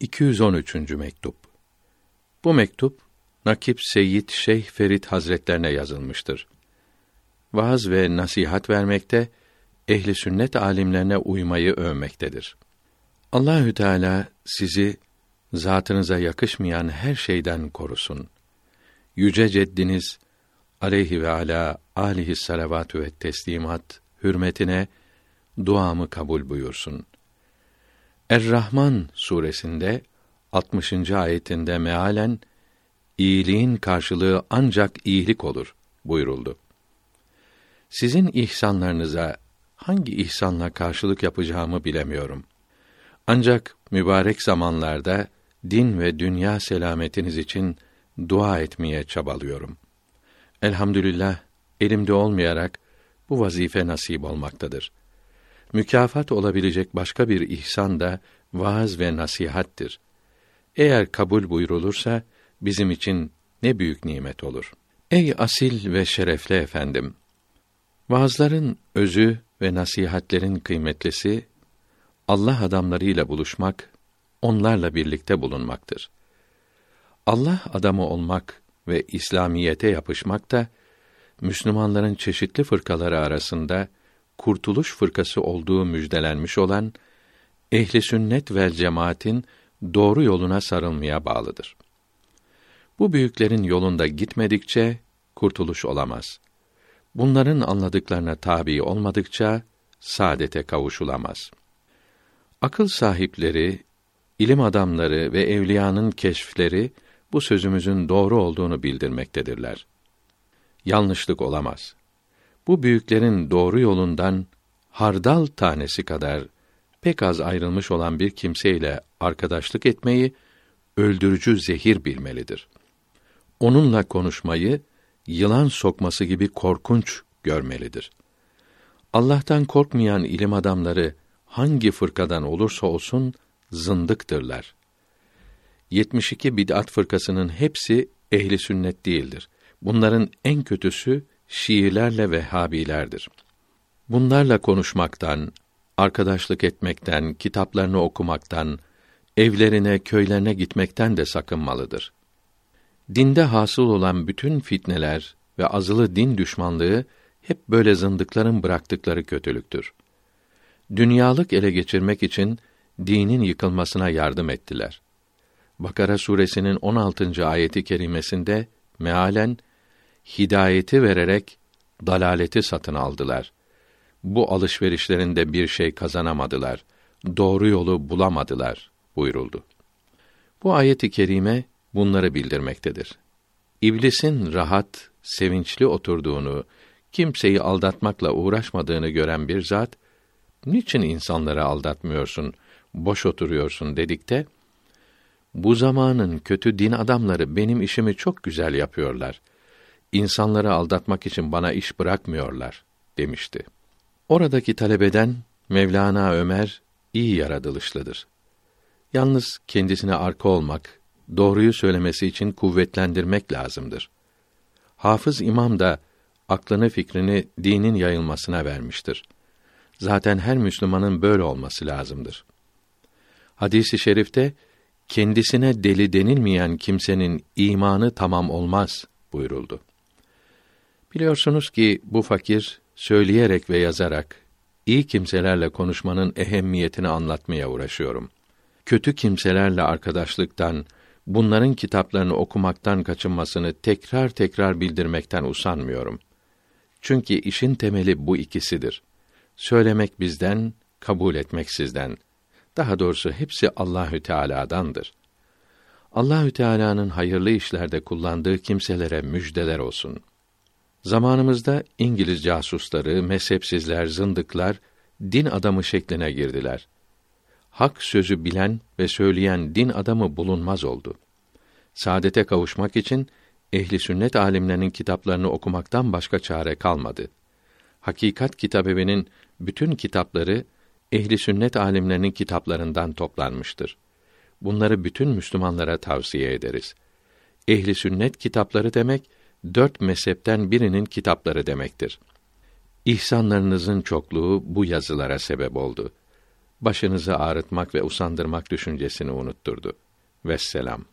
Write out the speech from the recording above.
213. mektup. Bu mektup Nakip Seyyid Şeyh Ferit Hazretlerine yazılmıştır. Vaaz ve nasihat vermekte, ehli sünnet alimlerine uymayı övmektedir. Allahü Teala sizi zatınıza yakışmayan her şeyden korusun. Yüce ceddiniz aleyhi ve ala alihi salavatü ve teslimat hürmetine duamı kabul buyursun. Er-Rahman suresinde 60. ayetinde mealen iyiliğin karşılığı ancak iyilik olur buyuruldu. Sizin ihsanlarınıza hangi ihsanla karşılık yapacağımı bilemiyorum. Ancak mübarek zamanlarda din ve dünya selametiniz için dua etmeye çabalıyorum. Elhamdülillah elimde olmayarak bu vazife nasip olmaktadır. Mükafat olabilecek başka bir ihsan da vaaz ve nasihattir. Eğer kabul buyurulursa bizim için ne büyük nimet olur. Ey asil ve şerefli efendim! Vaazların özü ve nasihatlerin kıymetlisi Allah adamlarıyla buluşmak, onlarla birlikte bulunmaktır. Allah adamı olmak ve İslamiyete yapışmak da Müslümanların çeşitli fırkaları arasında kurtuluş fırkası olduğu müjdelenmiş olan ehli sünnet vel cemaatin doğru yoluna sarılmaya bağlıdır. Bu büyüklerin yolunda gitmedikçe kurtuluş olamaz. Bunların anladıklarına tabi olmadıkça saadete kavuşulamaz. Akıl sahipleri, ilim adamları ve evliyanın keşfleri bu sözümüzün doğru olduğunu bildirmektedirler. Yanlışlık olamaz. Bu büyüklerin doğru yolundan hardal tanesi kadar pek az ayrılmış olan bir kimseyle arkadaşlık etmeyi öldürücü zehir bilmelidir. Onunla konuşmayı yılan sokması gibi korkunç görmelidir. Allah'tan korkmayan ilim adamları hangi fırkadan olursa olsun zındıktırlar. 72 bid'at fırkasının hepsi ehli sünnet değildir. Bunların en kötüsü Şiilerle Vehhabilerdir. Bunlarla konuşmaktan, arkadaşlık etmekten, kitaplarını okumaktan, evlerine, köylerine gitmekten de sakınmalıdır. Dinde hasıl olan bütün fitneler ve azılı din düşmanlığı hep böyle zındıkların bıraktıkları kötülüktür. Dünyalık ele geçirmek için dinin yıkılmasına yardım ettiler. Bakara suresinin 16. ayeti kerimesinde mealen hidayeti vererek dalaleti satın aldılar. Bu alışverişlerinde bir şey kazanamadılar. Doğru yolu bulamadılar buyuruldu. Bu ayeti kerime bunları bildirmektedir. İblisin rahat, sevinçli oturduğunu, kimseyi aldatmakla uğraşmadığını gören bir zat, niçin insanları aldatmıyorsun, boş oturuyorsun dedikte, bu zamanın kötü din adamları benim işimi çok güzel yapıyorlar. İnsanları aldatmak için bana iş bırakmıyorlar demişti. Oradaki talebeden Mevlana Ömer iyi yaratılışlıdır. Yalnız kendisine arka olmak, doğruyu söylemesi için kuvvetlendirmek lazımdır. Hafız İmam da aklını fikrini dinin yayılmasına vermiştir. Zaten her Müslümanın böyle olması lazımdır. Hadisi i şerifte kendisine deli denilmeyen kimsenin imanı tamam olmaz buyuruldu. Biliyorsunuz ki bu fakir söyleyerek ve yazarak iyi kimselerle konuşmanın ehemmiyetini anlatmaya uğraşıyorum. Kötü kimselerle arkadaşlıktan, bunların kitaplarını okumaktan kaçınmasını tekrar tekrar bildirmekten usanmıyorum. Çünkü işin temeli bu ikisidir. Söylemek bizden, kabul etmek sizden. Daha doğrusu hepsi Allahü Teala'dandır. Allahü Teala'nın hayırlı işlerde kullandığı kimselere müjdeler olsun. Zamanımızda İngiliz casusları, mezhepsizler, zındıklar din adamı şekline girdiler. Hak sözü bilen ve söyleyen din adamı bulunmaz oldu. Saadete kavuşmak için ehli sünnet alimlerinin kitaplarını okumaktan başka çare kalmadı. Hakikat Kitabevi'nin bütün kitapları ehli sünnet alimlerinin kitaplarından toplanmıştır. Bunları bütün Müslümanlara tavsiye ederiz. Ehli sünnet kitapları demek dört mezhepten birinin kitapları demektir. İhsanlarınızın çokluğu bu yazılara sebep oldu. başınızı ağrıtmak ve usandırmak düşüncesini unutturdu. Vesselam.